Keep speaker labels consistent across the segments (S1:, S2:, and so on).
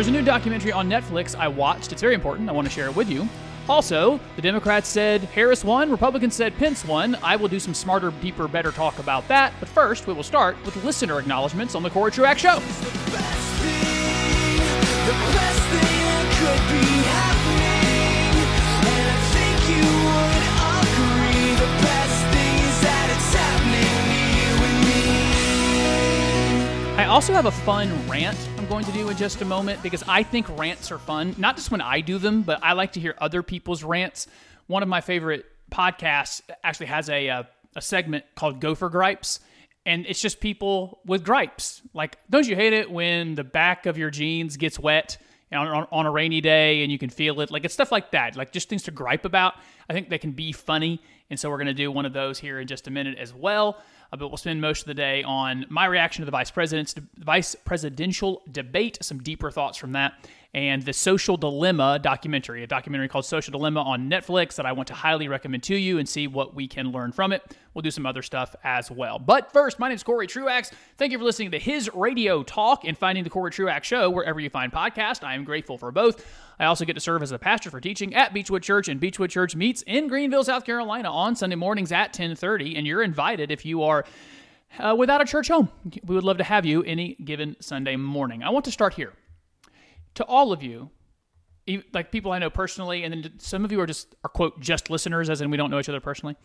S1: There's a new documentary on Netflix I watched. It's very important. I want to share it with you. Also, the Democrats said Harris won, Republicans said Pence won. I will do some smarter, deeper, better talk about that. But first, we will start with listener acknowledgments on the Corey Truax Show. I also have a fun rant going to do in just a moment because I think rants are fun, not just when I do them, but I like to hear other people's rants. One of my favorite podcasts actually has a, a, a segment called Gopher Gripes, and it's just people with gripes. Like, don't you hate it when the back of your jeans gets wet on, on, on a rainy day and you can feel it? Like, it's stuff like that, like just things to gripe about. I think they can be funny, and so we're going to do one of those here in just a minute as well. Uh, but we'll spend most of the day on my reaction to the vice president's vice presidential debate, some deeper thoughts from that, and the Social Dilemma documentary, a documentary called Social Dilemma on Netflix that I want to highly recommend to you and see what we can learn from it. We'll do some other stuff as well. But first, my name is Corey Truax. Thank you for listening to his radio talk and finding the Corey Truax Show wherever you find podcasts. I am grateful for both. I also get to serve as a pastor for teaching at Beechwood Church, and Beechwood Church meets in Greenville, South Carolina on Sunday mornings at 10:30. And you're invited if you are uh, without a church home. We would love to have you any given Sunday morning. I want to start here. To all of you, like people I know personally, and then some of you are just are quote just listeners, as in we don't know each other personally.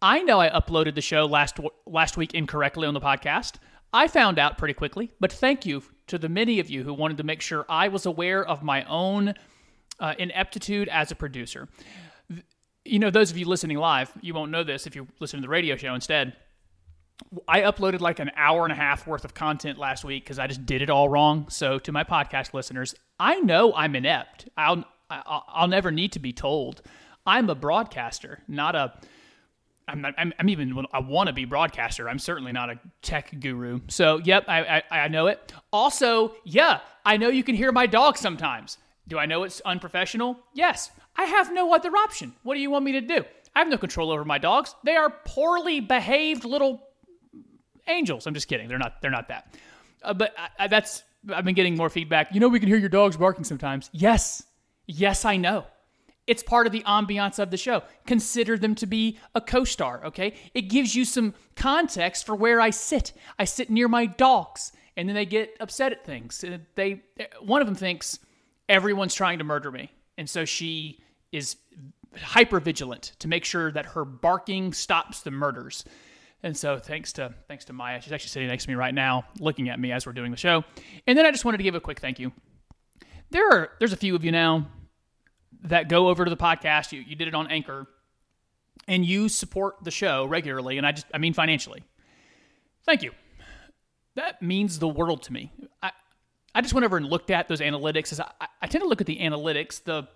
S1: I know I uploaded the show last last week incorrectly on the podcast. I found out pretty quickly, but thank you to the many of you who wanted to make sure I was aware of my own uh, ineptitude as a producer. You know, those of you listening live, you won't know this if you listen to the radio show instead. I uploaded like an hour and a half worth of content last week because I just did it all wrong. So, to my podcast listeners, I know I'm inept. I'll I'll never need to be told. I'm a broadcaster, not a I'm not. I'm, I'm even a wannabe broadcaster. I'm certainly not a tech guru. So, yep, I, I I know it. Also, yeah, I know you can hear my dog sometimes. Do I know it's unprofessional? Yes. I have no other option. What do you want me to do? I have no control over my dogs. They are poorly behaved little angels. I'm just kidding. They're not. They're not that. Uh, but I, I, that's. I've been getting more feedback. You know, we can hear your dogs barking sometimes. Yes. Yes, I know. It's part of the ambiance of the show. Consider them to be a co star, okay? It gives you some context for where I sit. I sit near my dogs, and then they get upset at things. They, one of them thinks everyone's trying to murder me. And so she is hyper vigilant to make sure that her barking stops the murders. And so thanks to thanks to Maya, she's actually sitting next to me right now, looking at me as we're doing the show. And then I just wanted to give a quick thank you. There are there's a few of you now that go over to the podcast. You, you did it on Anchor and you support the show regularly. And I just, I mean, financially. Thank you. That means the world to me. I, I just went over and looked at those analytics. As I, I tend to look at the analytics. The,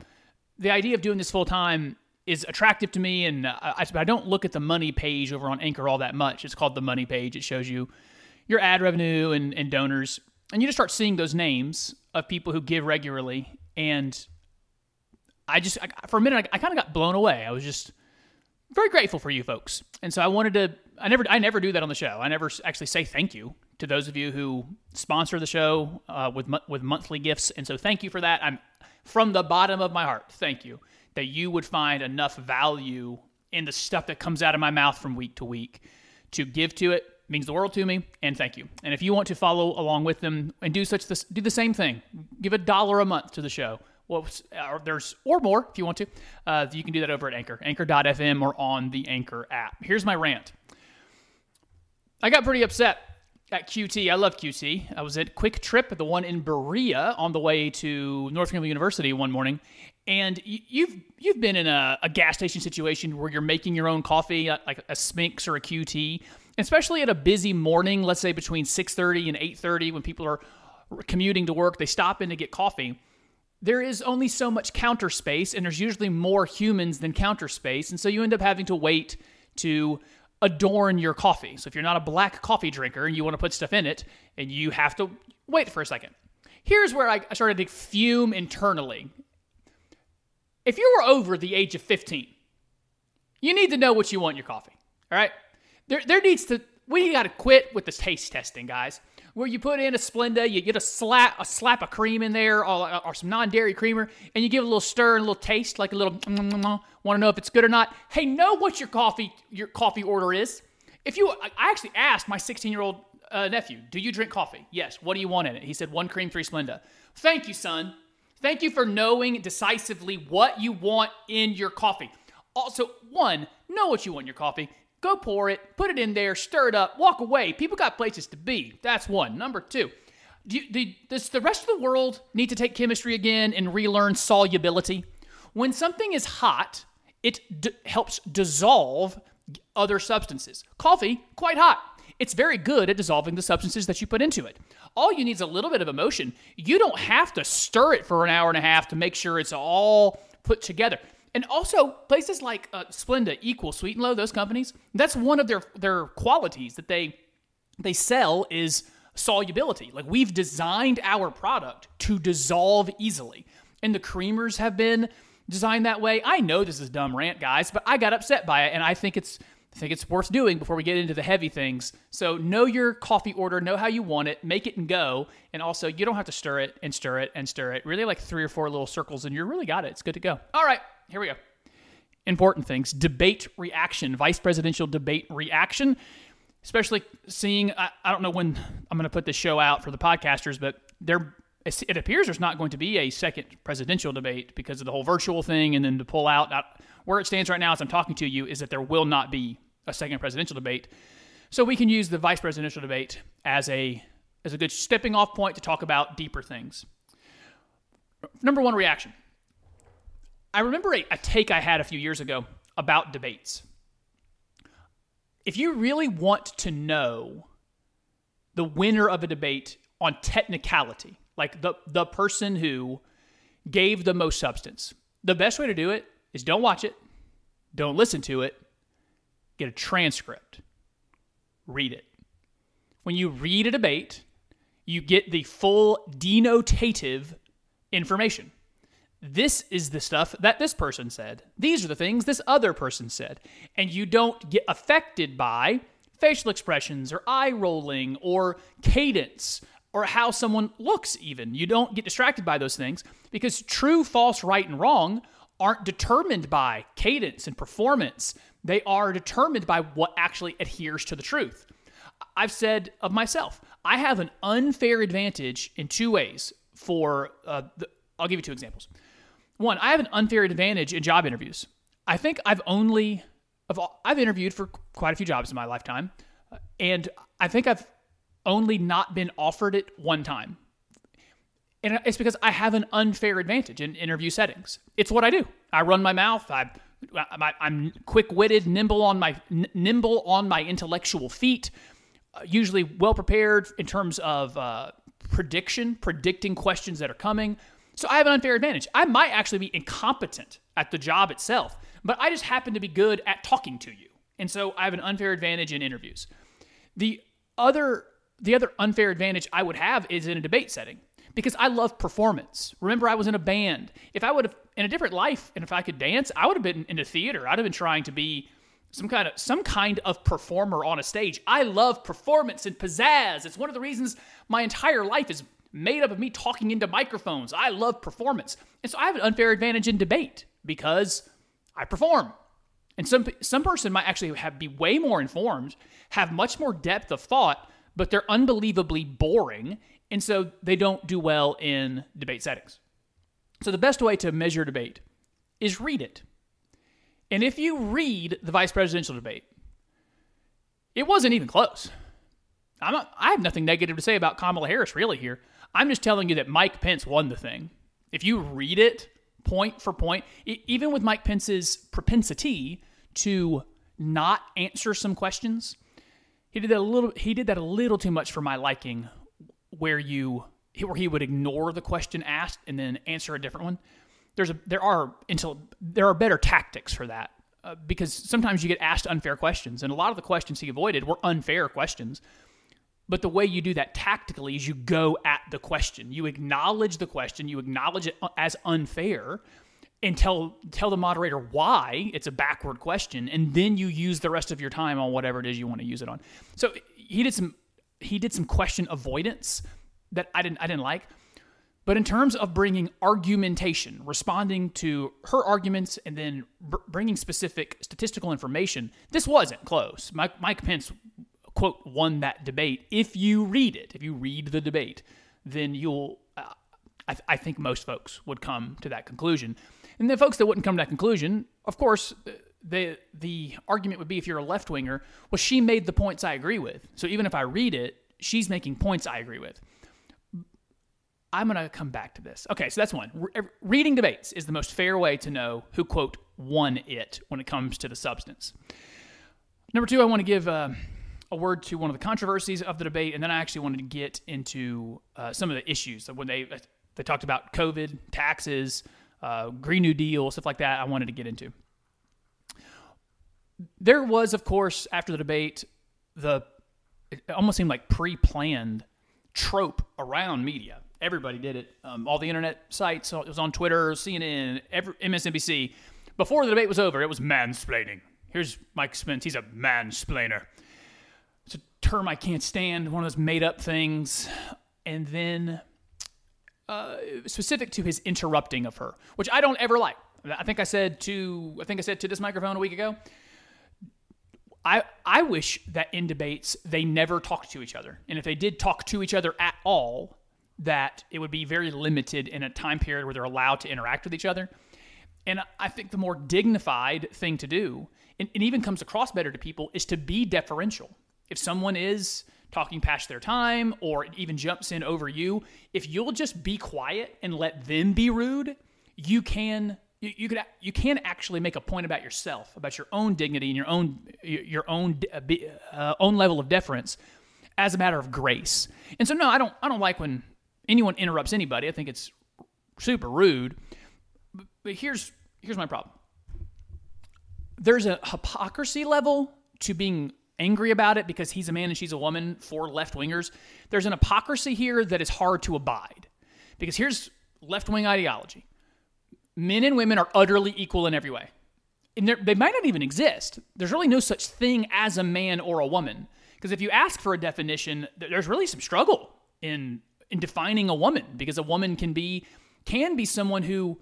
S1: the idea of doing this full time is attractive to me, and I, I, don't look at the money page over on Anchor all that much. It's called the money page. It shows you your ad revenue and, and donors, and you just start seeing those names of people who give regularly, and I just I, for a minute I, I kind of got blown away. I was just very grateful for you folks, and so I wanted to. I never I never do that on the show. I never actually say thank you to those of you who sponsor the show uh, with with monthly gifts, and so thank you for that. I'm from the bottom of my heart. Thank you that you would find enough value in the stuff that comes out of my mouth from week to week to give to it means the world to me and thank you and if you want to follow along with them and do such this do the same thing give a dollar a month to the show well, uh, there's or more if you want to. Uh, you can do that over at Anchor, Anchor.fm, or on the Anchor app. Here's my rant. I got pretty upset at QT. I love QT. I was at Quick Trip, the one in Berea, on the way to North Carolina University one morning, and you've you've been in a, a, gas station situation where you're making your own coffee, uh, like a Spinx or a QT, especially at a busy morning. Let's say between 6:30 and 8:30, when people are commuting to work, they stop in to get coffee there is only so much counter space, and there's usually more humans than counter space. And so you end up having to wait to adorn your coffee. So if you're not a black coffee drinker and you want to put stuff in it, and you have to wait for a second. Here's where I started to fume internally. If you were over the age of 15, you need to know what you want in your coffee. All right? There, there needs to, we got to quit with this taste testing, guys. Where you put in a Splenda, you get a slap a slap of cream in there, or, or some non-dairy creamer, and you give a little stir and a little taste, like a little. Mm, mm, mm, want to know if it's good or not? Hey, know what your coffee your coffee order is. If you, I actually asked my 16 year old uh, nephew, "Do you drink coffee?" Yes. What do you want in it? He said one cream, three Splenda. Thank you, son. Thank you for knowing decisively what you want in your coffee. Also, one, know what you want in your coffee. Go pour it, put it in there, stir it up, walk away. People got places to be. That's one. Number two, do you, do, does the rest of the world need to take chemistry again and relearn solubility? When something is hot, it d- helps dissolve other substances. Coffee, quite hot. It's very good at dissolving the substances that you put into it. All you need is a little bit of emotion. You don't have to stir it for an hour and a half to make sure it's all put together. And also, places like uh, Splenda, Equal, Sweet and Low, those companies, that's one of their their qualities that they they sell is solubility. Like we've designed our product to dissolve easily. And the creamers have been designed that way. I know this is dumb rant, guys, but I got upset by it and I think it's I think it's worth doing before we get into the heavy things. So know your coffee order, know how you want it, make it and go. And also, you don't have to stir it and stir it and stir it. Really, like three or four little circles, and you're really got it. It's good to go. All right, here we go. Important things debate reaction, vice presidential debate reaction, especially seeing, I, I don't know when I'm going to put this show out for the podcasters, but there it appears there's not going to be a second presidential debate because of the whole virtual thing and then to pull out. Where it stands right now as I'm talking to you is that there will not be a second presidential debate. So we can use the vice presidential debate as a as a good stepping off point to talk about deeper things. Number one reaction. I remember a, a take I had a few years ago about debates. If you really want to know the winner of a debate on technicality, like the the person who gave the most substance, the best way to do it is don't watch it, don't listen to it, get a transcript, read it. When you read a debate, you get the full denotative information. This is the stuff that this person said. These are the things this other person said. And you don't get affected by facial expressions or eye rolling or cadence or how someone looks, even. You don't get distracted by those things because true, false, right, and wrong aren't determined by cadence and performance. They are determined by what actually adheres to the truth. I've said of myself, I have an unfair advantage in two ways. For uh, the, I'll give you two examples. One, I have an unfair advantage in job interviews. I think I've only I've interviewed for quite a few jobs in my lifetime, and I think I've only not been offered it one time. And it's because I have an unfair advantage in interview settings. It's what I do. I run my mouth. I I'm quick-witted, nimble on my nimble on my intellectual feet, uh, usually well prepared in terms of uh, prediction, predicting questions that are coming. So I have an unfair advantage. I might actually be incompetent at the job itself, but I just happen to be good at talking to you, and so I have an unfair advantage in interviews. The other the other unfair advantage I would have is in a debate setting because I love performance. Remember, I was in a band. If I would have, in a different life, and if I could dance, I would have been into theater. I'd have been trying to be some kind of some kind of performer on a stage. I love performance and pizzazz. It's one of the reasons my entire life is made up of me talking into microphones. I love performance. And so I have an unfair advantage in debate because I perform. And some some person might actually have be way more informed, have much more depth of thought, but they're unbelievably boring and so they don't do well in debate settings. So the best way to measure debate is read it. And if you read the vice presidential debate, it wasn't even close. I'm not, I have nothing negative to say about Kamala Harris really here. I'm just telling you that Mike Pence won the thing. If you read it point for point, even with Mike Pence's propensity to not answer some questions, he did that a little he did that a little too much for my liking where you where he would ignore the question asked and then answer a different one. There's a there are until there are better tactics for that uh, because sometimes you get asked unfair questions and a lot of the questions he avoided were unfair questions. But the way you do that tactically is you go at the question. You acknowledge the question, you acknowledge it as unfair, and tell tell the moderator why it's a backward question, and then you use the rest of your time on whatever it is you want to use it on. So he did some he did some question avoidance that I didn't I didn't like. But in terms of bringing argumentation, responding to her arguments, and then br- bringing specific statistical information, this wasn't close. Mike, Mike Pence, quote, won that debate. If you read it, if you read the debate, then you'll, uh, I, th- I think most folks would come to that conclusion. And the folks that wouldn't come to that conclusion, of course, the the argument would be if you're a left winger, well, she made the points I agree with. So even if I read it, she's making points I agree with. I'm going to come back to this. Okay, so that's one. Re- reading debates is the most fair way to know who, quote, won it when it comes to the substance. Number two, I want to give uh, a word to one of the controversies of the debate, and then I actually wanted to get into uh, some of the issues. when they, they talked about COVID, taxes, uh, Green New Deal, stuff like that, I wanted to get into. There was, of course, after the debate, the it almost seemed like pre-planned trope around media Everybody did it. Um, all the internet sites. It was on Twitter, CNN, every, MSNBC. Before the debate was over, it was mansplaining. Here's Mike Pence. He's a mansplainer. Term I can't stand. One of those made-up things. And then uh, specific to his interrupting of her, which I don't ever like. I think I said to I think I said to this microphone a week ago. I I wish that in debates they never talked to each other, and if they did talk to each other at all, that it would be very limited in a time period where they're allowed to interact with each other. And I think the more dignified thing to do, and it even comes across better to people, is to be deferential. If someone is talking past their time or even jumps in over you, if you'll just be quiet and let them be rude, you can you, you could you can actually make a point about yourself, about your own dignity and your own your own uh, uh, own level of deference as a matter of grace. And so no, I don't I don't like when anyone interrupts anybody. I think it's super rude. But here's here's my problem. There's a hypocrisy level to being angry about it because he's a man and she's a woman for left wingers. There's an hypocrisy here that is hard to abide. Because here's left wing ideology men and women are utterly equal in every way. And they might not even exist. There's really no such thing as a man or a woman. Because if you ask for a definition, there's really some struggle in in defining a woman because a woman can be can be someone who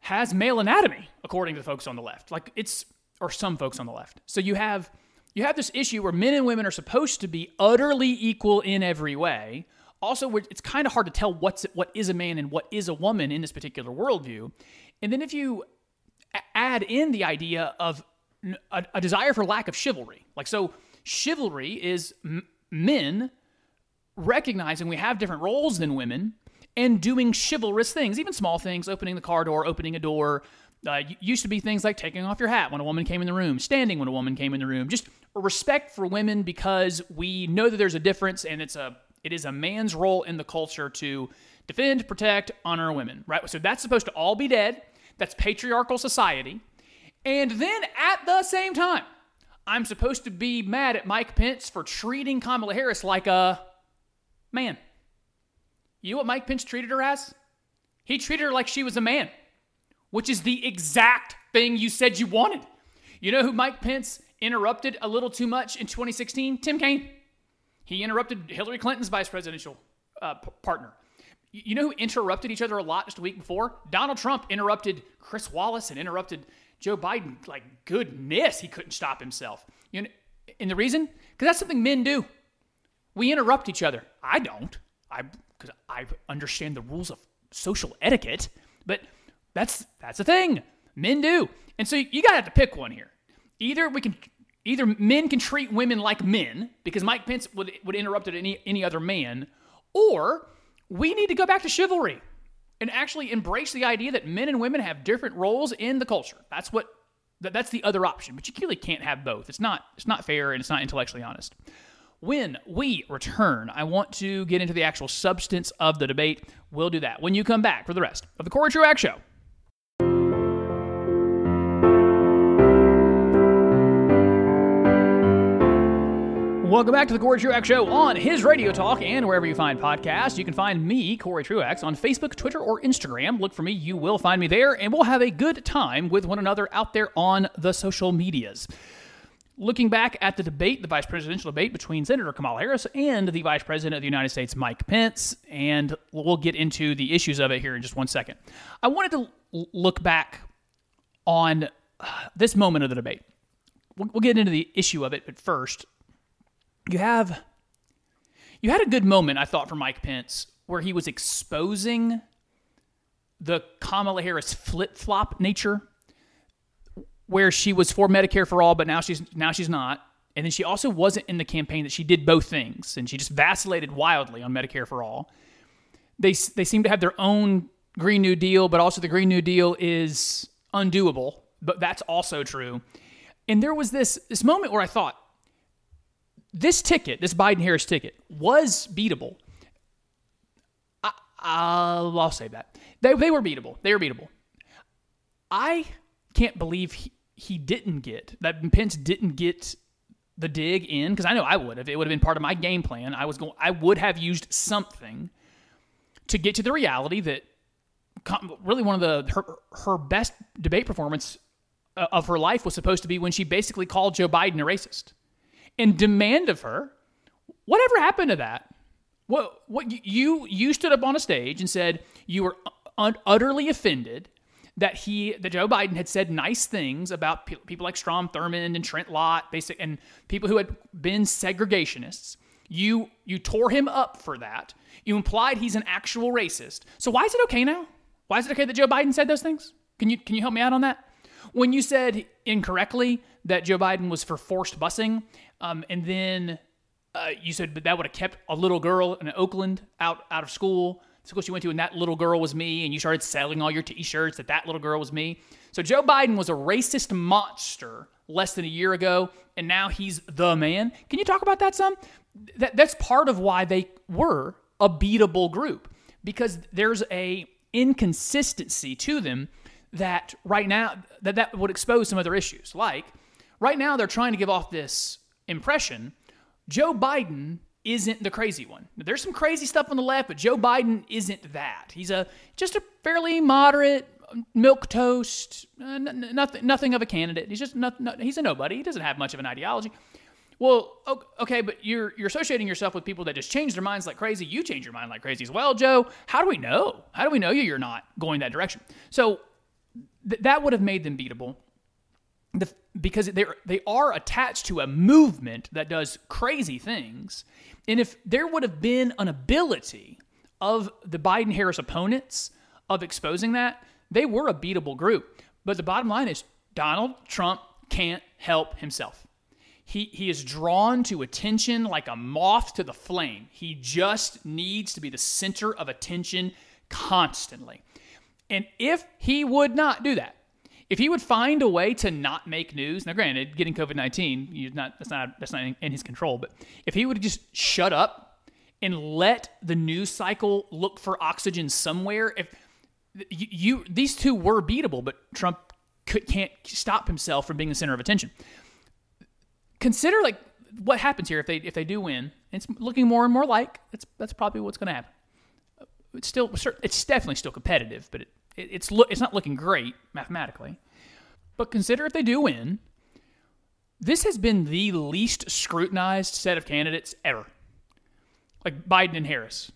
S1: has male anatomy according to the folks on the left like it's or some folks on the left so you have you have this issue where men and women are supposed to be utterly equal in every way also it's kind of hard to tell what's what is a man and what is a woman in this particular worldview and then if you add in the idea of a, a desire for lack of chivalry like so chivalry is m- men recognizing we have different roles than women and doing chivalrous things, even small things, opening the car door, opening a door. Uh, used to be things like taking off your hat when a woman came in the room, standing when a woman came in the room, just respect for women because we know that there's a difference and it's a it is a man's role in the culture to defend, protect, honor women, right? So that's supposed to all be dead. That's patriarchal society. And then at the same time, I'm supposed to be mad at Mike Pence for treating Kamala Harris like a man. You know what Mike Pence treated her as? He treated her like she was a man, which is the exact thing you said you wanted. You know who Mike Pence interrupted a little too much in 2016? Tim Kaine. He interrupted Hillary Clinton's vice presidential uh, p- partner. You know who interrupted each other a lot just a week before? Donald Trump interrupted Chris Wallace and interrupted Joe Biden. Like, goodness, he couldn't stop himself. You know, and the reason? Because that's something men do. We interrupt each other. I don't. I because I understand the rules of social etiquette, but that's that's the thing. Men do. And so you gotta have to pick one here. Either we can either men can treat women like men, because Mike Pence would would interrupt any any other man, or we need to go back to chivalry and actually embrace the idea that men and women have different roles in the culture. That's what that's the other option. But you clearly can't have both. It's not it's not fair and it's not intellectually honest. When we return, I want to get into the actual substance of the debate. We'll do that when you come back for the rest of the Corey Truax Show. Welcome back to the Corey Truax Show on his Radio Talk and wherever you find podcasts. You can find me, Corey Truax, on Facebook, Twitter, or Instagram. Look for me, you will find me there, and we'll have a good time with one another out there on the social medias looking back at the debate, the vice presidential debate between Senator Kamala Harris and the vice president of the United States, Mike Pence, and we'll get into the issues of it here in just one second. I wanted to look back on this moment of the debate. We'll get into the issue of it, but first, you have you had a good moment, I thought, for Mike Pence, where he was exposing the Kamala Harris flip flop nature where she was for Medicare for all, but now she's now she's not. And then she also wasn't in the campaign that she did both things, and she just vacillated wildly on Medicare for all. They they seem to have their own Green New Deal, but also the Green New Deal is undoable. But that's also true. And there was this this moment where I thought this ticket, this Biden Harris ticket, was beatable. I, I'll, I'll say that they they were beatable. They were beatable. I can't believe he, he didn't get that Pence didn't get the dig in because I know I would have. It would have been part of my game plan. I was going. I would have used something to get to the reality that really one of the her, her best debate performance uh, of her life was supposed to be when she basically called Joe Biden a racist and demand of her whatever happened to that. What what you you stood up on a stage and said you were un- utterly offended that he that Joe Biden had said nice things about pe- people like Strom Thurmond and Trent Lott, basic and people who had been segregationists. You you tore him up for that. You implied he's an actual racist. So why is it okay now? Why is it okay that Joe Biden said those things? Can you can you help me out on that? When you said incorrectly that Joe Biden was for forced busing, um, and then uh, you said that would have kept a little girl in Oakland out out of school school she went to, and that little girl was me, and you started selling all your T-shirts that that little girl was me. So Joe Biden was a racist monster less than a year ago, and now he's the man. Can you talk about that some? That, that's part of why they were a beatable group because there's a inconsistency to them that right now that that would expose some other issues. Like right now, they're trying to give off this impression Joe Biden isn't the crazy one. There's some crazy stuff on the left, but Joe Biden isn't that. He's a just a fairly moderate milk toast, uh, nothing nothing of a candidate. He's just not, not, he's a nobody. He doesn't have much of an ideology. Well, okay, but you're you're associating yourself with people that just change their minds like crazy. You change your mind like crazy as well, Joe. How do we know? How do we know you you're not going that direction? So th- that would have made them beatable the, because they they are attached to a movement that does crazy things, and if there would have been an ability of the Biden Harris opponents of exposing that, they were a beatable group. But the bottom line is Donald Trump can't help himself. He, he is drawn to attention like a moth to the flame. He just needs to be the center of attention constantly. And if he would not do that, if he would find a way to not make news, now granted, getting COVID nineteen, you not that's not that's not in his control, but if he would just shut up and let the news cycle look for oxygen somewhere, if you, you these two were beatable, but Trump could, can't stop himself from being the center of attention. Consider like what happens here if they if they do win. It's looking more and more like that's that's probably what's going to happen. It's still it's definitely still competitive, but it, it's look it's not looking great mathematically. But consider if they do win, this has been the least scrutinized set of candidates ever. Like Biden and Harris.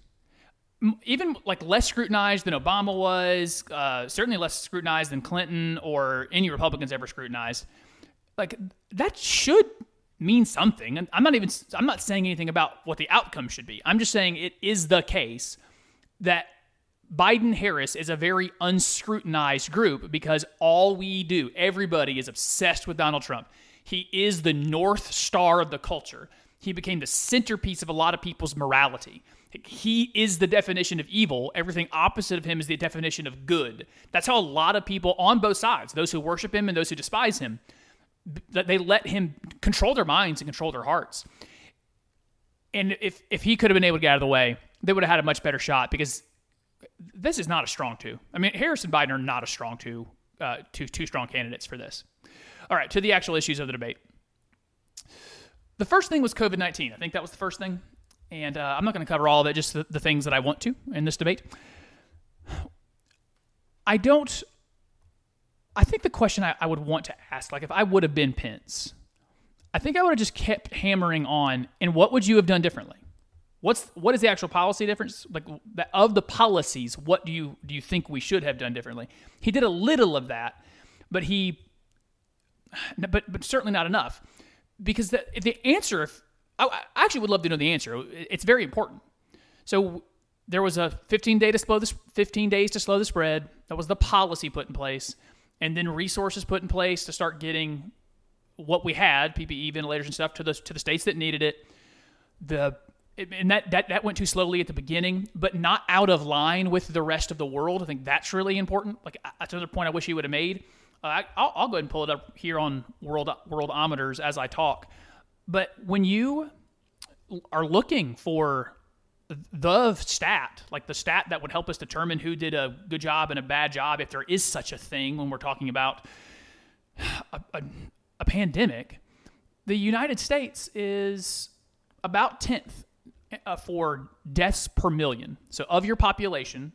S1: Even like less scrutinized than Obama was, uh, certainly less scrutinized than Clinton or any Republicans ever scrutinized. Like that should mean something. And I'm not even I'm not saying anything about what the outcome should be. I'm just saying it is the case that Biden Harris is a very unscrutinized group because all we do, everybody is obsessed with Donald Trump. He is the North Star of the culture. He became the centerpiece of a lot of people's morality. He is the definition of evil. Everything opposite of him is the definition of good. That's how a lot of people on both sides, those who worship him and those who despise him, that they let him control their minds and control their hearts. And if if he could have been able to get out of the way, they would have had a much better shot because this is not a strong two. I mean, Harris and Biden are not a strong two, uh, two, two strong candidates for this. All right, to the actual issues of the debate. The first thing was COVID 19. I think that was the first thing. And uh, I'm not going to cover all of it, just the, the things that I want to in this debate. I don't. I think the question I, I would want to ask, like if I would have been Pence, I think I would have just kept hammering on. And what would you have done differently? What's what is the actual policy difference? Like of the policies, what do you do you think we should have done differently? He did a little of that, but he, but but certainly not enough, because the the answer. If I actually would love to know the answer. It's very important. So there was a 15 day to slow this 15 days to slow the spread. That was the policy put in place, and then resources put in place to start getting what we had PPE ventilators and stuff to the to the states that needed it. The and that, that that went too slowly at the beginning, but not out of line with the rest of the world. I think that's really important. Like that's another point I wish he would have made. Uh, I, will go ahead and pull it up here on world worldometers as I talk. But when you are looking for the stat, like the stat that would help us determine who did a good job and a bad job, if there is such a thing when we're talking about a, a, a pandemic, the United States is about 10th uh, for deaths per million. So, of your population,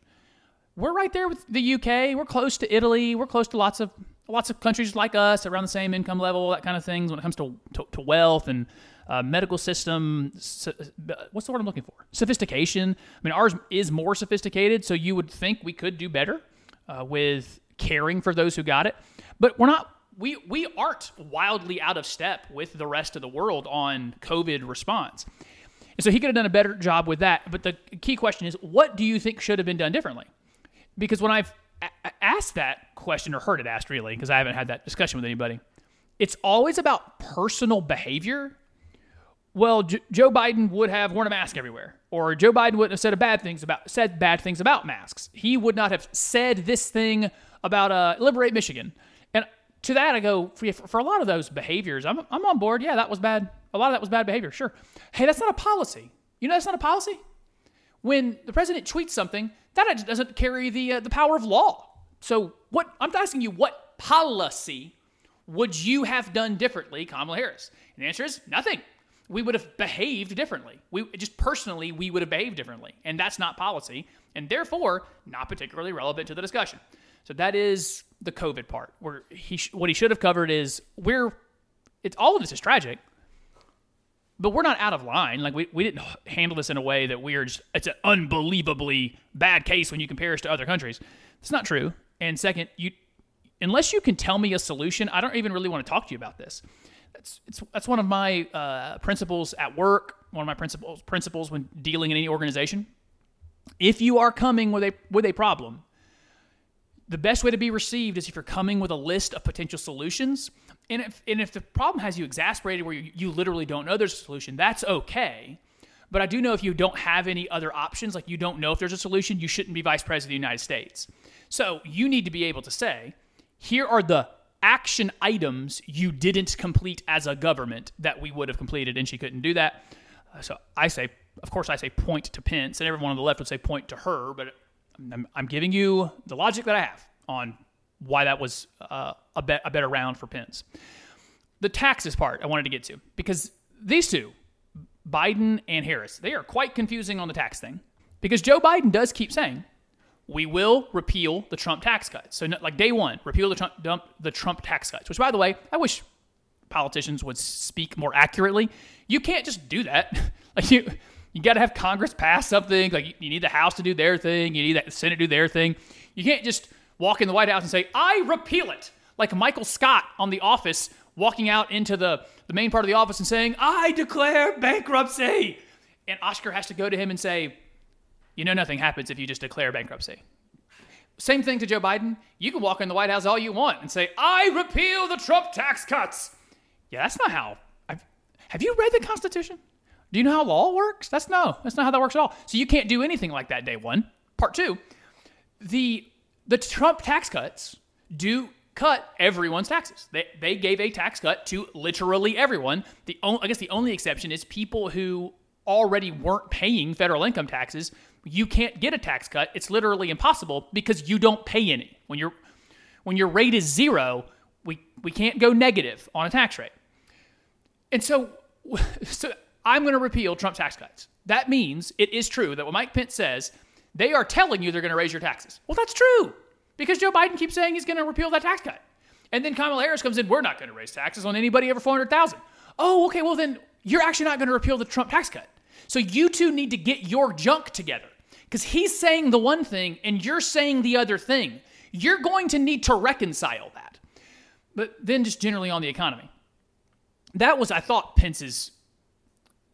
S1: we're right there with the UK. We're close to Italy. We're close to lots of lots of countries like us around the same income level, that kind of things when it comes to, to, to wealth and uh, medical system. what's the word I'm looking for? Sophistication. I mean, ours is more sophisticated, so you would think we could do better uh, with caring for those who got it. But we're not. We, we aren't wildly out of step with the rest of the world on COVID response. And so he could have done a better job with that. But the key question is what do you think should have been done differently? Because when I've asked that question or heard it asked really, because I haven't had that discussion with anybody, it's always about personal behavior well, J- Joe Biden would have worn a mask everywhere, or Joe Biden wouldn't have said bad things about said bad things about masks. He would not have said this thing about uh, liberate Michigan. And to that, I go for, for a lot of those behaviors, I'm I'm on board. Yeah, that was bad. A lot of that was bad behavior. Sure. Hey, that's not a policy. You know, that's not a policy. When the president tweets something, that doesn't carry the uh, the power of law. So, what I'm asking you, what policy would you have done differently, Kamala Harris? And the answer is nothing we would have behaved differently. We just personally we would have behaved differently, and that's not policy, and therefore not particularly relevant to the discussion. So that is the COVID part. Where he what he should have covered is we're it's all of this is tragic, but we're not out of line. Like we, we didn't handle this in a way that we're just it's an unbelievably bad case when you compare us to other countries. It's not true. And second, you unless you can tell me a solution, I don't even really want to talk to you about this it's, it's that's one of my uh, principles at work. One of my principles principles when dealing in any organization. If you are coming with a with a problem, the best way to be received is if you're coming with a list of potential solutions. And if and if the problem has you exasperated where you, you literally don't know there's a solution, that's okay. But I do know if you don't have any other options, like you don't know if there's a solution, you shouldn't be vice president of the United States. So you need to be able to say, here are the action items you didn't complete as a government that we would have completed, and she couldn't do that. Uh, so I say, of course, I say point to Pence, and everyone on the left would say point to her, but I'm, I'm giving you the logic that I have on why that was uh, a, be- a better round for Pence. The taxes part I wanted to get to because these two, Biden and Harris, they are quite confusing on the tax thing because Joe Biden does keep saying we will repeal the Trump tax cuts. So, like day one, repeal the Trump, dump the Trump tax cuts. Which, by the way, I wish politicians would speak more accurately. You can't just do that. like you, you got to have Congress pass something. Like you, you need the House to do their thing. You need the Senate to do their thing. You can't just walk in the White House and say, "I repeal it," like Michael Scott on The Office, walking out into the the main part of the office and saying, "I declare bankruptcy," and Oscar has to go to him and say you know nothing happens if you just declare bankruptcy. Same thing to Joe Biden. You can walk in the White House all you want and say, I repeal the Trump tax cuts. Yeah, that's not how. I've, have you read the Constitution? Do you know how law works? That's no, that's not how that works at all. So you can't do anything like that day one. Part two, the the Trump tax cuts do cut everyone's taxes. They, they gave a tax cut to literally everyone. The only, I guess the only exception is people who already weren't paying federal income taxes you can't get a tax cut. It's literally impossible because you don't pay any. When your when your rate is zero, we we can't go negative on a tax rate. And so, so I'm going to repeal Trump tax cuts. That means it is true that what Mike Pence says, they are telling you they're going to raise your taxes. Well, that's true because Joe Biden keeps saying he's going to repeal that tax cut. And then Kamala Harris comes in, we're not going to raise taxes on anybody over 400,000. Oh, okay, well then you're actually not going to repeal the Trump tax cut. So you two need to get your junk together because he's saying the one thing and you're saying the other thing. You're going to need to reconcile that. But then just generally on the economy. That was, I thought, Pence's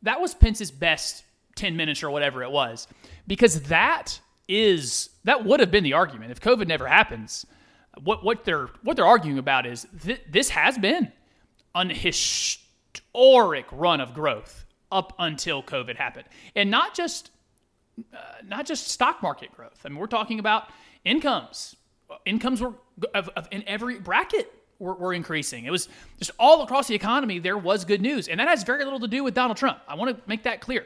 S1: that was Pence's best 10 minutes or whatever it was. Because that is that would have been the argument. If COVID never happens, what what they're what they're arguing about is th- this has been an historic run of growth up until COVID happened. And not just uh, not just stock market growth. I mean, we're talking about incomes. Incomes were of, of, in every bracket were, were increasing. It was just all across the economy. There was good news, and that has very little to do with Donald Trump. I want to make that clear.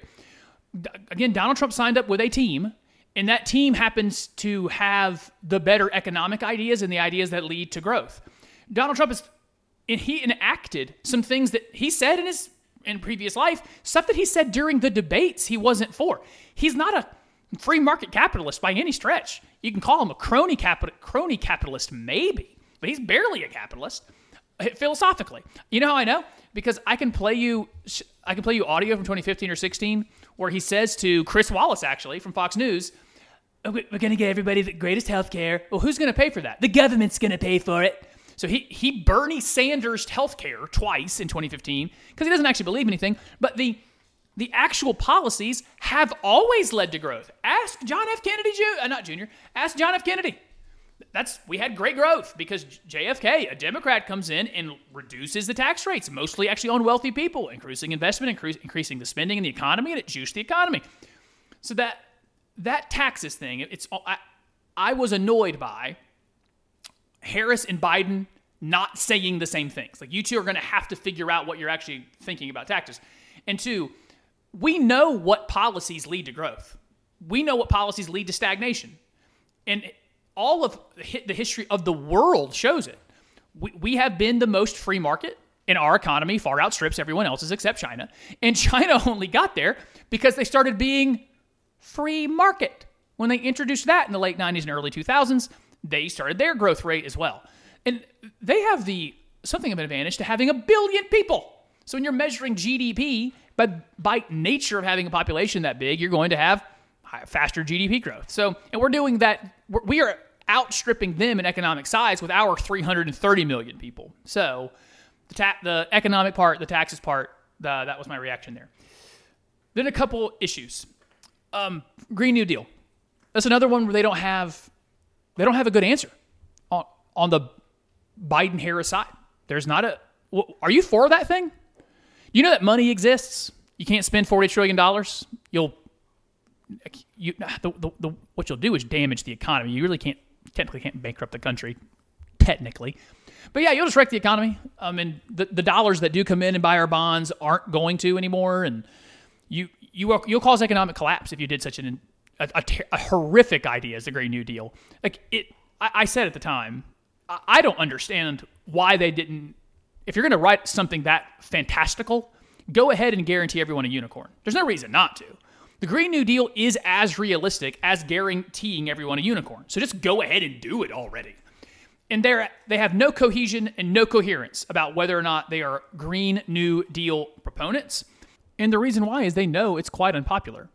S1: Again, Donald Trump signed up with a team, and that team happens to have the better economic ideas and the ideas that lead to growth. Donald Trump is he enacted some things that he said in his in previous life, stuff that he said during the debates he wasn't for. He's not a free market capitalist by any stretch. You can call him a crony capital crony capitalist maybe, but he's barely a capitalist eh, philosophically. You know how I know? Because I can play you I can play you audio from 2015 or 16 where he says to Chris Wallace actually from Fox News, oh, we're going to get everybody the greatest health care. Well, who's going to pay for that? The government's going to pay for it. So he he Bernie Sanders healthcare twice in 2015 because he doesn't actually believe anything. But the the actual policies have always led to growth. Ask John F. Kennedy, Jr., uh, not Jr. Ask John F. Kennedy. That's we had great growth because JFK, a Democrat, comes in and reduces the tax rates, mostly actually on wealthy people, increasing investment, increase, increasing the spending in the economy, and it juiced the economy. So that that taxes thing, it's I, I was annoyed by Harris and Biden not saying the same things. Like you two are going to have to figure out what you're actually thinking about taxes. And two, we know what policies lead to growth. We know what policies lead to stagnation. And all of the history of the world shows it. We, we have been the most free market in our economy, far outstrips everyone else's except China. And China only got there because they started being free market. When they introduced that in the late 90s and early 2000s, they started their growth rate as well. And they have the something of an advantage to having a billion people. So when you're measuring GDP, but by nature of having a population that big, you're going to have faster GDP growth. So, and we're doing that. We are outstripping them in economic size with our 330 million people. So, the ta- the economic part, the taxes part, the, that was my reaction there. Then a couple issues. Um, Green New Deal. That's another one where they don't have they don't have a good answer on, on the Biden Harris side. There's not a. Are you for that thing? You know that money exists. You can't spend forty trillion dollars. You'll you the, the, the, what you'll do is damage the economy. You really can't technically can't bankrupt the country, technically. But yeah, you'll just wreck the economy. I mean, the, the dollars that do come in and buy our bonds aren't going to anymore, and you you will, you'll cause economic collapse if you did such an a, a, a horrific idea as the Green New Deal. Like it, I, I said at the time, I, I don't understand why they didn't. If you're going to write something that fantastical, go ahead and guarantee everyone a unicorn. There's no reason not to. The Green New Deal is as realistic as guaranteeing everyone a unicorn. So just go ahead and do it already. And they they have no cohesion and no coherence about whether or not they are Green New Deal proponents. And the reason why is they know it's quite unpopular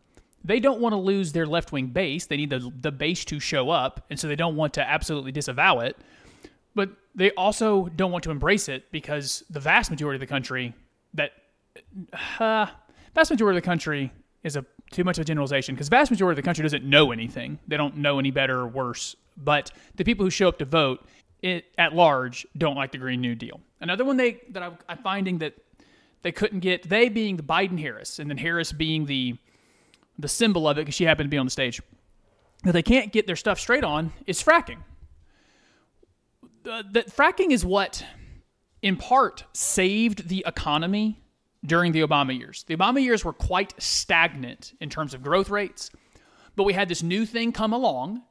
S1: they don't want to lose their left wing base. They need the, the base to show up, and so they don't want to absolutely disavow it. But they also don't want to embrace it because the vast majority of the country that uh, vast majority of the country is a too much of a generalization because vast majority of the country doesn't know anything. They don't know any better or worse. But the people who show up to vote it, at large don't like the Green New Deal. Another one they that I, I'm finding that they couldn't get they being the Biden Harris and then Harris being the the symbol of it because she happened to be on the stage, that they can't get their stuff straight on is fracking. Uh, that fracking is what, in part, saved the economy during the Obama years. The Obama years were quite stagnant in terms of growth rates, but we had this new thing come along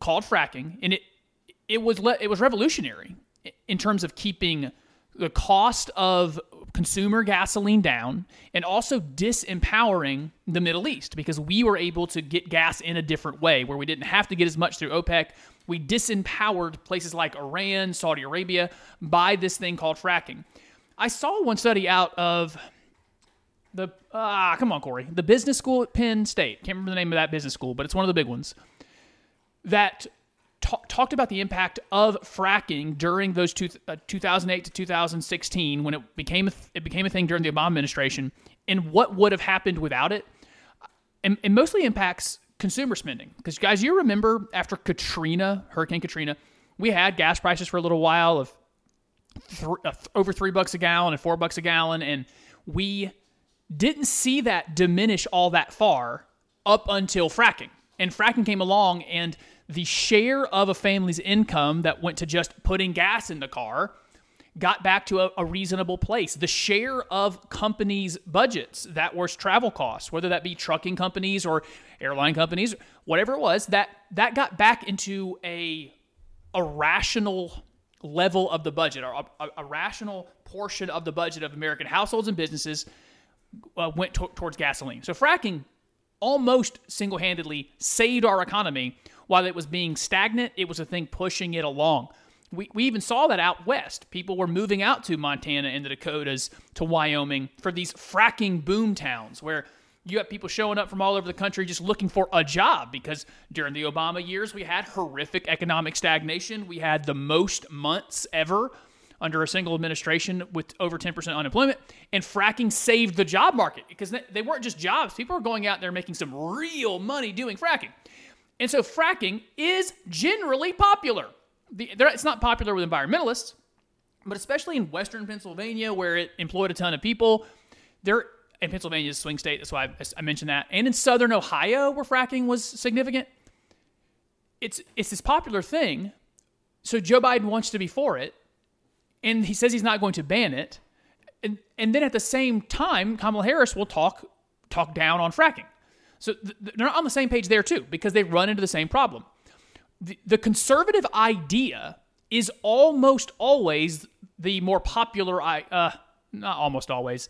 S1: called fracking, and it it was le- it was revolutionary in terms of keeping the cost of consumer gasoline down and also disempowering the Middle East because we were able to get gas in a different way where we didn't have to get as much through OPEC. We disempowered places like Iran, Saudi Arabia by this thing called fracking. I saw one study out of the ah, come on, Corey, the business school at Penn State. Can't remember the name of that business school, but it's one of the big ones that talked about the impact of fracking during those two, uh, 2008 to 2016 when it became a th- it became a thing during the Obama administration, and what would have happened without it. And, and mostly impacts consumer spending because guys, you remember after Katrina, Hurricane Katrina, we had gas prices for a little while of th- uh, over three bucks a gallon and four bucks a gallon, and we didn't see that diminish all that far up until fracking. And fracking came along, and the share of a family's income that went to just putting gas in the car got back to a, a, reasonable place. The share of companies' budgets that was travel costs, whether that be trucking companies or airline companies, whatever it was, that that got back into a a rational level of the budget, or a, a rational portion of the budget of American households and businesses uh, went to- towards gasoline. So fracking almost single-handedly saved our economy while it was being stagnant. It was a thing pushing it along. We, we even saw that out west. People were moving out to Montana and the Dakotas, to Wyoming for these fracking boom towns where you have people showing up from all over the country just looking for a job because during the Obama years, we had horrific economic stagnation. We had the most months ever under a single administration with over 10% unemployment. And fracking saved the job market because they weren't just jobs. People were going out there making some real money doing fracking. And so fracking is generally popular. It's not popular with environmentalists, but especially in western Pennsylvania where it employed a ton of people, there in Pennsylvania's swing state. That's why I, I mentioned that. And in southern Ohio, where fracking was significant, it's it's this popular thing. So Joe Biden wants to be for it, and he says he's not going to ban it. And and then at the same time, Kamala Harris will talk talk down on fracking. So th- they're not on the same page there too because they run into the same problem. The, the conservative idea is almost always the more popular. I Uh, not almost always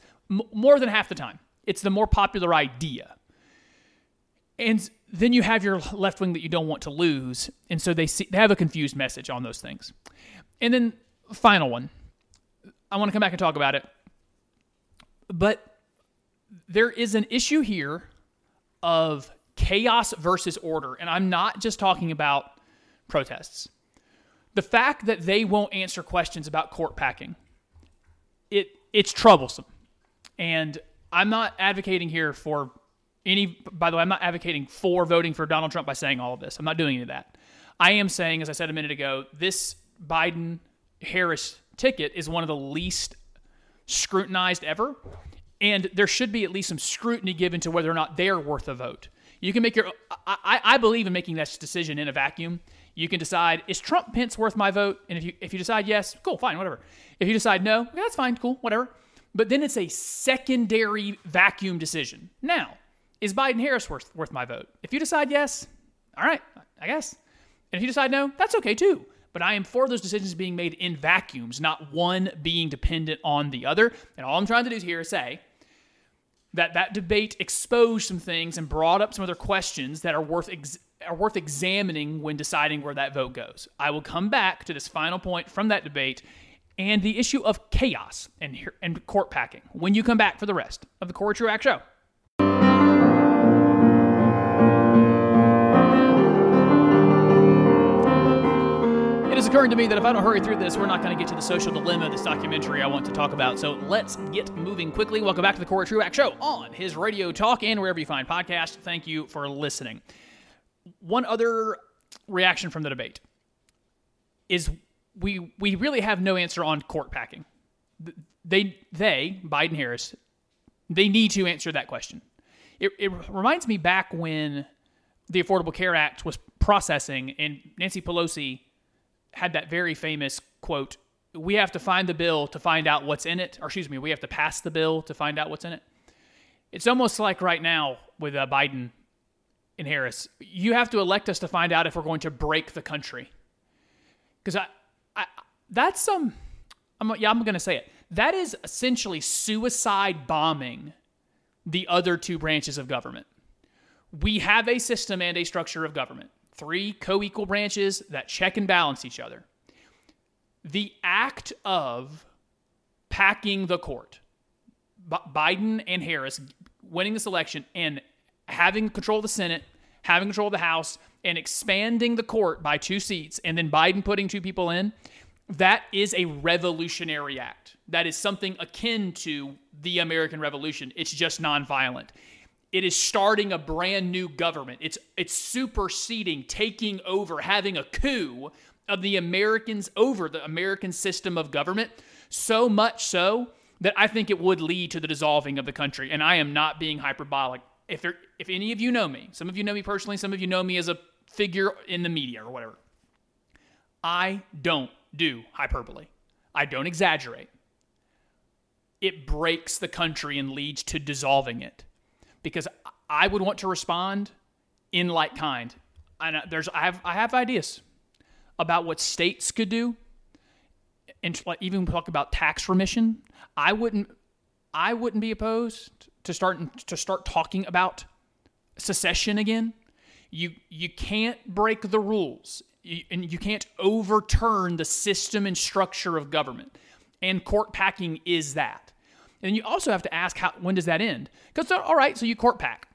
S1: more than half the time. It's the more popular idea. And then you have your left wing that you don't want to lose. And so they, see, they have a confused message on those things. And then, final one. I want to come back and talk about it. But there is an issue here of chaos versus order. And I'm not just talking about protests. The fact that they won't answer questions about court packing, it, it's troublesome. And I'm not advocating here for any, by the way, I'm not advocating for voting for Donald Trump by saying all of this. I'm not doing any of that. I am saying, as I said a minute ago, this Biden Harris ticket is one of the least scrutinized ever. And there should be at least some scrutiny given to whether or not they're worth a vote. You can make your, I, I believe in making that decision in a vacuum. You can decide, is Trump Pence worth my vote? And if you, if you decide yes, cool, fine, whatever. If you decide no, that's fine, cool, whatever. But then it's a secondary vacuum decision. Now, is Biden Harris worth, worth my vote? If you decide yes, all right, I guess. And if you decide no, that's okay too. But I am for those decisions being made in vacuums, not one being dependent on the other. And all I'm trying to do here is say that that debate exposed some things and brought up some other questions that are worth ex- are worth examining when deciding where that vote goes. I will come back to this final point from that debate and the issue of chaos and, and court packing when you come back for the rest of the Cory Truax Show. It is occurring to me that if I don't hurry through this, we're not going to get to the social dilemma of this documentary I want to talk about. So let's get moving quickly. Welcome back to the Cory Truax Show on his radio talk and wherever you find podcasts. Thank you for listening. One other reaction from the debate is we we really have no answer on court packing. They they Biden Harris they need to answer that question. It, it reminds me back when the Affordable Care Act was processing and Nancy Pelosi had that very famous quote we have to find the bill to find out what's in it or excuse me we have to pass the bill to find out what's in it it's almost like right now with uh, biden and harris you have to elect us to find out if we're going to break the country because I, that's some I'm, yeah i'm to say it that is essentially suicide bombing the other two branches of government we have a system and a structure of government three co equal branches that check and balance each other. The act of packing the court. B- Biden and Harris winning this election and having control of the Senate, having control of the House, and expanding the court by two seats, and then Biden putting two people in, that is a revolutionary act. That is something akin to the American Revolution. It's just nonviolent. It is starting a brand new government. It's it's superseding, taking over, having a coup of the Americans over the American system of government. So much so that I think it would lead to the dissolving of the country. And I am not being hyperbolic. If there, if any of you know me, some of you know me personally, some of you know me as a figure in the media or whatever. I don't do hyperbole. I don't exaggerate. It breaks the country and leads to dissolving it. Because I would want to respond in like kind. And there's I have I have ideas about what states could do and even talk about tax remission. I wouldn't I wouldn't be opposed to start to start talking about secession again. You you can't break the rules, and you can't overturn the system and structure of government. And court packing is that. And you also have to ask how when does that end? Because all right, so you court pack,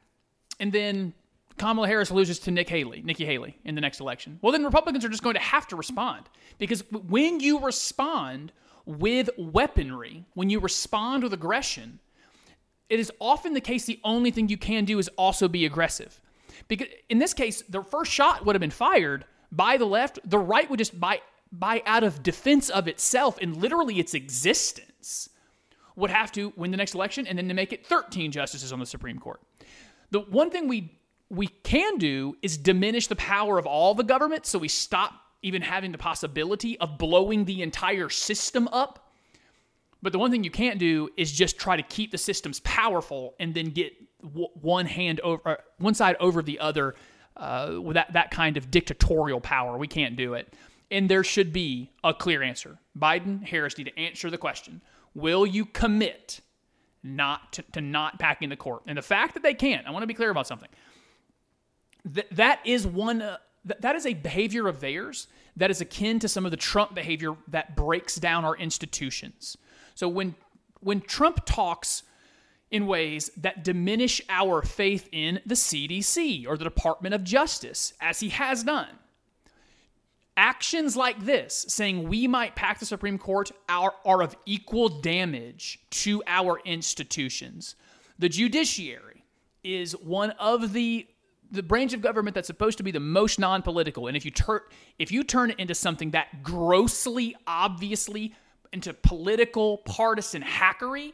S1: and then Kamala Harris loses to Nick Haley, Nikki Haley in the next election. Well, then Republicans are just going to have to respond because when you respond with weaponry, when you respond with aggression, it is often the case the only thing you can do is also be aggressive. Because in this case, the first shot would have been fired by the left, the right would just by by out of defense of itself and literally its existence would have to win the next election and then to make it 13 justices on the Supreme Court. The one thing we we can do is diminish the power of all the government so we stop even having the possibility of blowing the entire system up. But the one thing you can't do is just try to keep the systems powerful and then get one hand over one side over the other uh, with that, that kind of dictatorial power. We can't do it. And there should be a clear answer. Biden, Harris need to answer the question Will you commit not to, to not packing the court? And the fact that they can't, I want to be clear about something th- that is one uh, th- that is a behavior of theirs that is akin to some of the Trump behavior that breaks down our institutions. So when when Trump talks in ways that diminish our faith in the CDC or the Department of Justice, as he has done. Actions like this, saying we might pack the Supreme Court, are, are of equal damage to our institutions. The judiciary is one of the the branch of government that's supposed to be the most non-political and if you turn if you turn it into something that grossly obviously into political partisan hackery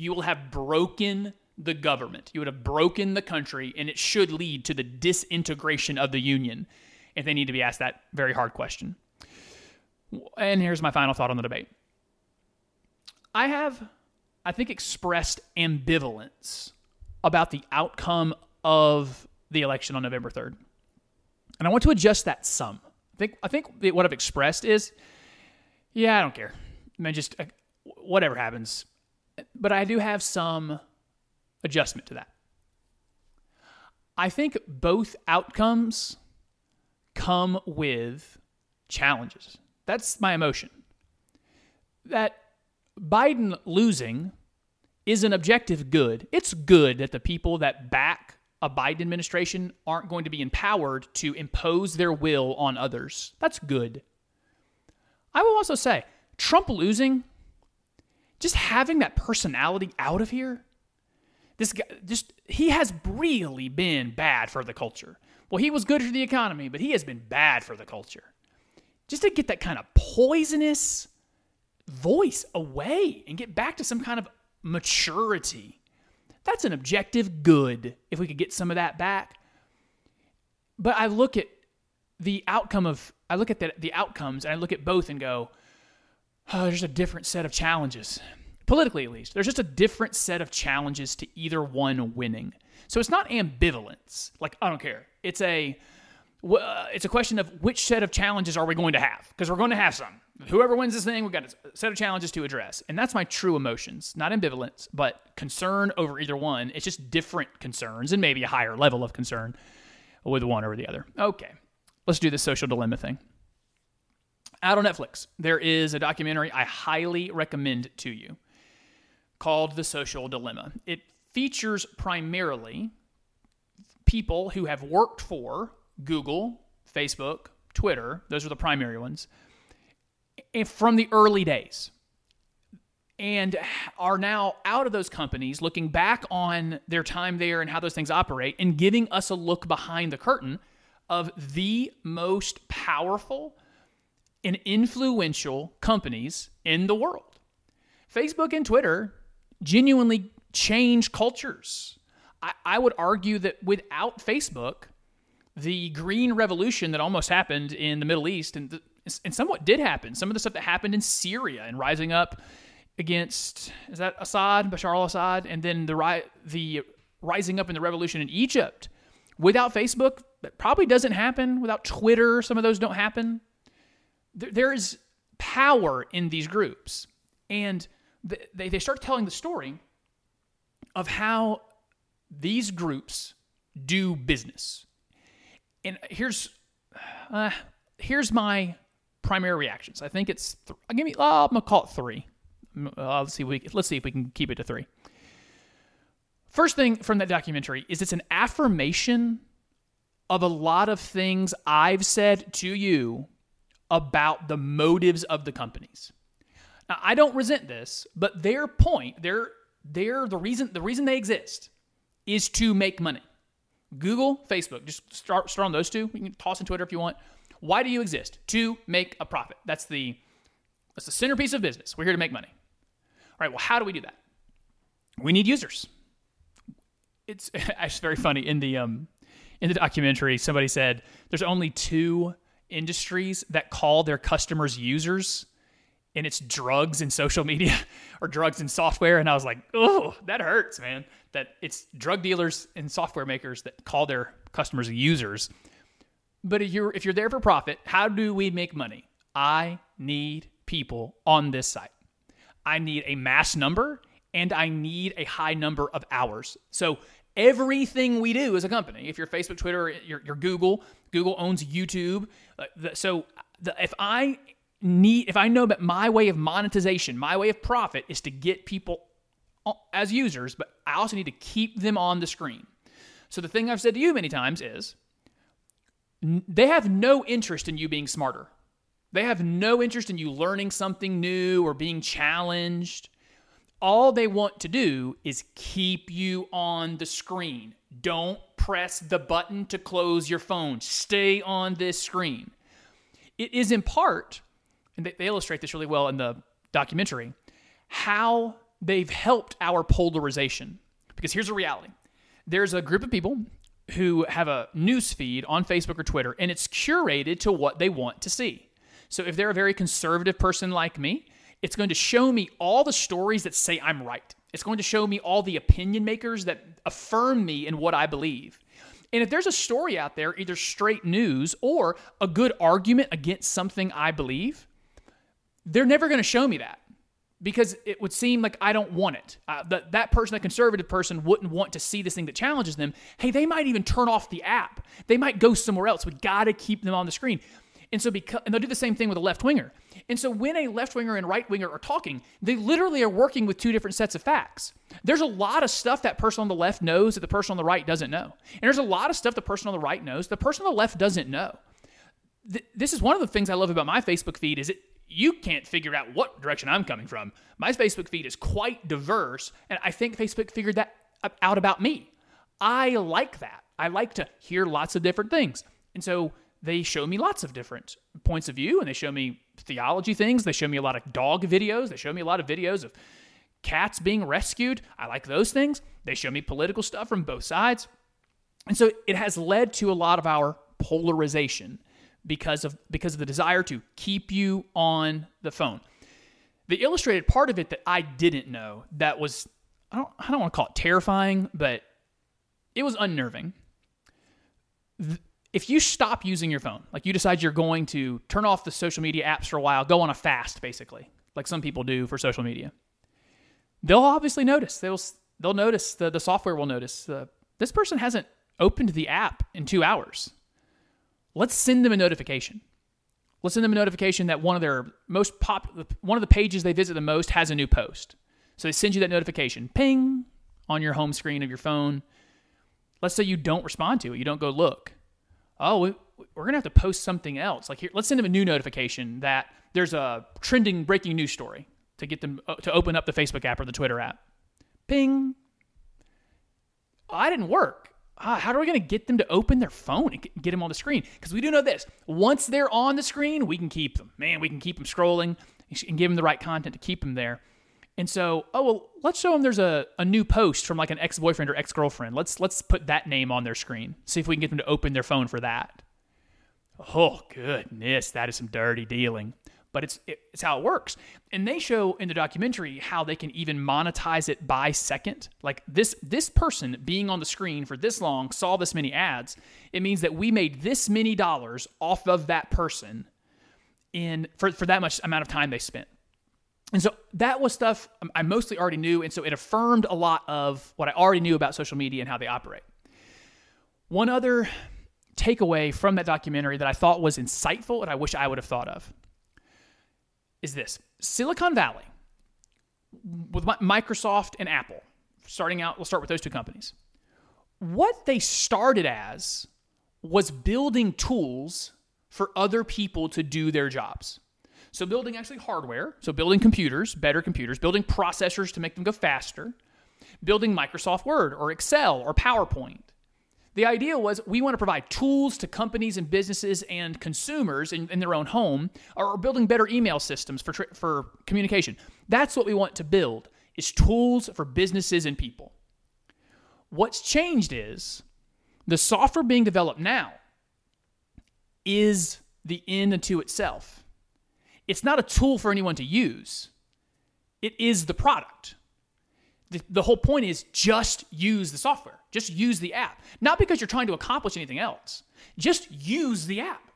S1: you will have broken the government you would have broken the country and it should lead to the disintegration of the union if they need to be asked that very hard question and here's my final thought on the debate i have i think expressed ambivalence about the outcome of the election on November 3rd. And I want to adjust that some. I think I think what I've expressed is, yeah, I don't care. I mean, just uh, whatever happens. But I do have some adjustment to that. I think both outcomes come with challenges. That's my emotion. That Biden losing is an objective good. It's good that the people that back a Biden administration aren't going to be empowered to impose their will on others. That's good. I will also say, Trump losing, just having that personality out of here, this guy just he has really been bad for the culture. Well, he was good for the economy, but he has been bad for the culture. Just to get that kind of poisonous voice away and get back to some kind of maturity that's an objective good if we could get some of that back. But I look at the outcome of I look at the, the outcomes and I look at both and go, oh, there's a different set of challenges. Politically, at least, there's just a different set of challenges to either one winning. So it's not ambivalence. Like I don't care. It's a uh, it's a question of which set of challenges are we going to have because we're going to have some. Whoever wins this thing, we've got a set of challenges to address, and that's my true emotions, not ambivalence, but concern over either one. It's just different concerns and maybe a higher level of concern with one over the other. Okay, let's do this social dilemma thing. Out on Netflix, there is a documentary I highly recommend to you called The Social Dilemma. It features primarily people who have worked for Google, Facebook, Twitter, those are the primary ones, eh, from the early days and are now out of those companies looking back on their time there and how those things operate and giving us a look behind the curtain of the most powerful and influential companies in the world. Facebook and Twitter genuinely change cultures. I, I would argue that without Facebook, the green revolution that almost happened in the Middle East and, the, and somewhat did happen, some of the stuff that happened in Syria and rising up against is that Assad, Bashar al-Assad, and then the ri- the rising up in the revolution in Egypt. Without Facebook, that probably doesn't happen. Without Twitter, some of those don't happen. There, is power in these groups, and they they start telling the story of how these groups do business. And here's uh, here's my primary reactions. I think it's th- I'll give me oh, I'm gonna call it three. Uh, let's see. We let's see if we can keep it to three. First thing from that documentary is it's an affirmation of a lot of things I've said to you about the motives of the companies. Now, I don't resent this, but their point, their their the reason the reason they exist is to make money. Google, Facebook, just start start on those two. You can toss in Twitter if you want. Why do you exist? To make a profit. That's the that's the centerpiece of business. We're here to make money All right, well, how do we do that? We need users. It's actually very funny in the um, in the documentary. Somebody said there's only two industries that call their customers users, and it's drugs and social media, or drugs and software. And I was like, oh, that hurts, man. That it's drug dealers and software makers that call their customers users. But if you're if you're there for profit, how do we make money? I need people on this site. I need a mass number and I need a high number of hours. So everything we do as a company, if you're Facebook, Twitter, you're, you're Google, Google owns YouTube. Uh, so if I need, if I know that my way of monetization, my way of profit is to get people as users, but I also need to keep them on the screen. So the thing I've said to you many times is they have no interest in you being smarter. They have no interest in you learning something new or being challenged. All they want to do is keep you on the screen. Don't press the button to close your phone. Stay on this screen. It is in part, and they, illustrate this really well in the documentary, how they've helped our polarization. Because here's a reality there's a group of people who have a news feed on Facebook or Twitter, and it's curated to what they want to see. So if they're a very conservative person like me, it's going to show me all the stories that say I'm right. It's going to show me all the opinion makers that affirm me in what I believe. And if there's a story out there, either straight news or a good argument against something I believe, they're never going to show me that because it would seem like I don't want it. Uh, that that person, that conservative person, wouldn't want to see this thing that challenges them. Hey, they might even turn off the app. They might go somewhere else. We got to keep them on the screen. And so because and they'll do the same thing with a left winger. And so when a left winger and right winger are talking, they literally are working with two different sets of facts. There's a lot of stuff that person on the left knows that the person on the right doesn't know. And there's a lot of stuff the person on the right knows the person on the left doesn't know. Th- this is one of the things I love about my Facebook feed is it you can't figure out what direction I'm coming from. My Facebook feed is quite diverse, and I think Facebook figured that out about me. I like that. I like to hear lots of different things. And so they show me lots of different points of view and they show me theology things. They show me a lot of dog videos. They show me a lot of videos of cats being rescued. I like those things. They show me political stuff from both sides. And so it has led to a lot of our polarization because of because of the desire to keep you on the phone. The illustrated part of it that I didn't know that was I don't I don't want to call it terrifying, but it was unnerving if you stop using your phone, like you decide you're going to turn off the social media apps for a while, go on a fast basically, like some people do for social media, they'll obviously notice. They'll they'll notice the the software will notice uh, this person hasn't opened the app in two hours. Let's send them a notification. Let's send them a notification that one of their most pop, one of the pages they visit the most has a new post. So they send you that notification, ping, on your home screen of your phone. Let's say you don't respond to it, you don't go look. Oh, we, we're gonna have to post something else. Like here, let's send them a new notification that there's a trending breaking news story to get them uh, to open up the Facebook app or the Twitter app. Ping. Oh, I didn't work. Ah, how are we going to get them to open their phone and get them on the screen? Because we do know this: once they're on the screen, we can keep them. Man, we can keep them scrolling and give them the right content to keep them there. And so, oh well, let's show them there's a, a new post from like an ex boyfriend or ex girlfriend. Let's let's put that name on their screen. See if we can get them to open their phone for that. Oh goodness, that is some dirty dealing. But it's it's how it works. And they show in the documentary how they can even monetize it by second. Like this this person being on the screen for this long saw this many ads. It means that we made this many dollars off of that person in for, for that much amount of time they spent. And so that was stuff I mostly already knew. And so it affirmed a lot of what I already knew about social media and how they operate. One other takeaway from that documentary that I thought was insightful and I wish I would have thought of is this Silicon Valley, with Microsoft and Apple, starting out, we'll start with those two companies. What they started as was building tools for other people to do their jobs. So, building actually hardware, so building computers, better computers, building processors to make them go faster, building Microsoft Word or Excel or PowerPoint. The idea was we want to provide tools to companies and businesses and consumers in, in their own home or building better email systems for, for communication. That's what we want to build is tools for businesses and people. What's changed is the software being developed now is the end unto itself it's not a tool for anyone to use, it is the product. The, the whole point is just use the software, just use the app. Not because you're trying to accomplish anything else, just use the app.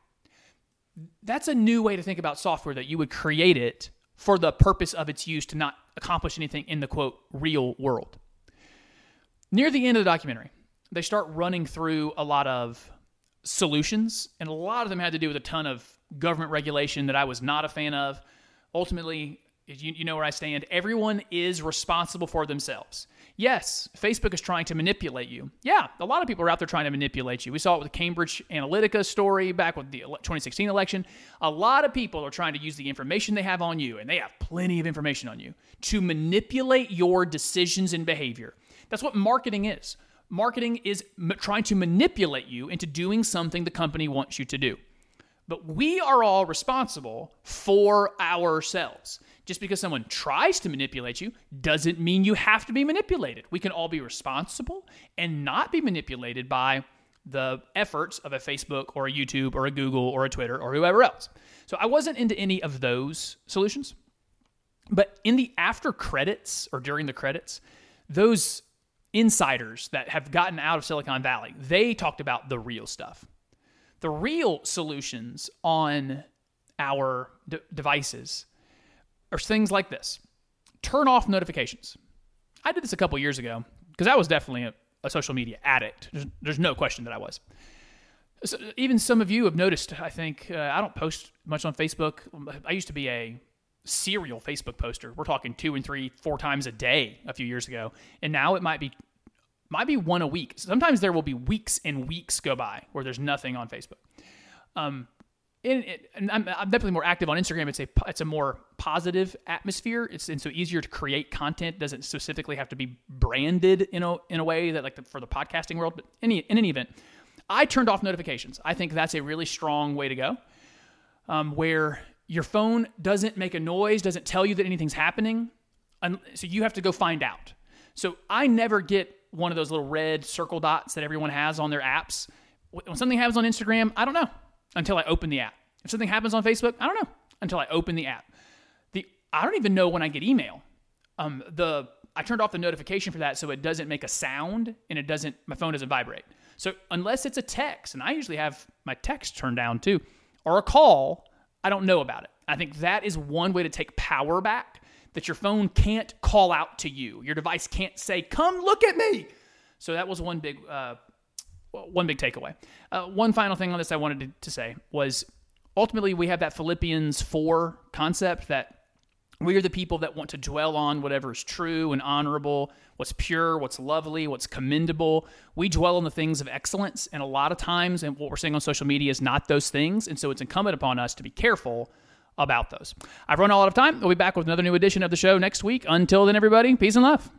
S1: That's a new way to think about software that you would create it for the purpose of its use to not accomplish anything in the quote real world. Near the end of the documentary, they start running through a lot of solutions, and a lot of them had to do with a ton of government regulation that I was not a fan of. Ultimately, you, you know where I stand. Everyone is responsible for themselves. Yes, Facebook is trying to manipulate you. Yeah, a lot of people are out there trying to manipulate you. We saw it with the Cambridge Analytica story back with the 2016 election. A lot of people are trying to use the information they have on you, and they have plenty of information on you, to manipulate your decisions and behavior. That's what marketing is. Marketing is m- trying to manipulate you into doing something the company wants you to do. But we are all responsible for ourselves. Just because someone tries to manipulate you doesn't mean you have to be manipulated. We can all be responsible and not be manipulated by the efforts of a Facebook or a YouTube or a Google or a Twitter or whoever else. So I wasn't into any of those solutions. But in the after credits or during the credits, those insiders that have gotten out of Silicon Valley, they talked about the real stuff. The real solutions on our de- devices are things like this turn off notifications. I did this a couple years ago because I was definitely a, a social media addict. There's, there's, no question that I was. So even some of you have noticed, I think, uh, I don't post much on Facebook. I used to be a serial Facebook poster. We're talking two and three, four times a day a few years ago. And now it might be might be one a week. Sometimes there will be weeks and weeks go by where there's nothing on Facebook. Um, and, I'm, I'm, definitely more active on Instagram. It's a it's a more positive atmosphere. It's and so easier to create content. Doesn't specifically have to be branded in a in a way that like the, for the podcasting world. But any in any event, I turned off notifications. I think that's a really strong way to go. Um, where your phone doesn't make a noise, doesn't tell you that anything's happening, and so you have to go find out. So I never get one of those little red circle dots that everyone has on their apps. When something happens on Instagram, I don't know until I open the app. If something happens on Facebook, I don't know until I open the app. The I don't even know when I get email. Um, the I turned off the notification for that so it doesn't make a sound and it doesn't my phone doesn't vibrate. So unless it's a text, and I usually have my text turned down too, or a call, I don't know about it. I think that is one way to take power back that your phone can't call out to you. Your device can't say, "Come look at me." So that was one big, uh, one big takeaway. Uh, one final thing on this I wanted to, to say was ultimately we have that Philippians 4 concept that we are the people that want to dwell on whatever is true and honorable, what's pure, what's lovely, what's commendable. We dwell on the things of excellence, and a lot of times, and what we're seeing on social media is not those things. And so it's incumbent upon us to be careful about those. I've run all out of time. We'll be back with another new edition of the show next week. Until then, everybody, peace and love.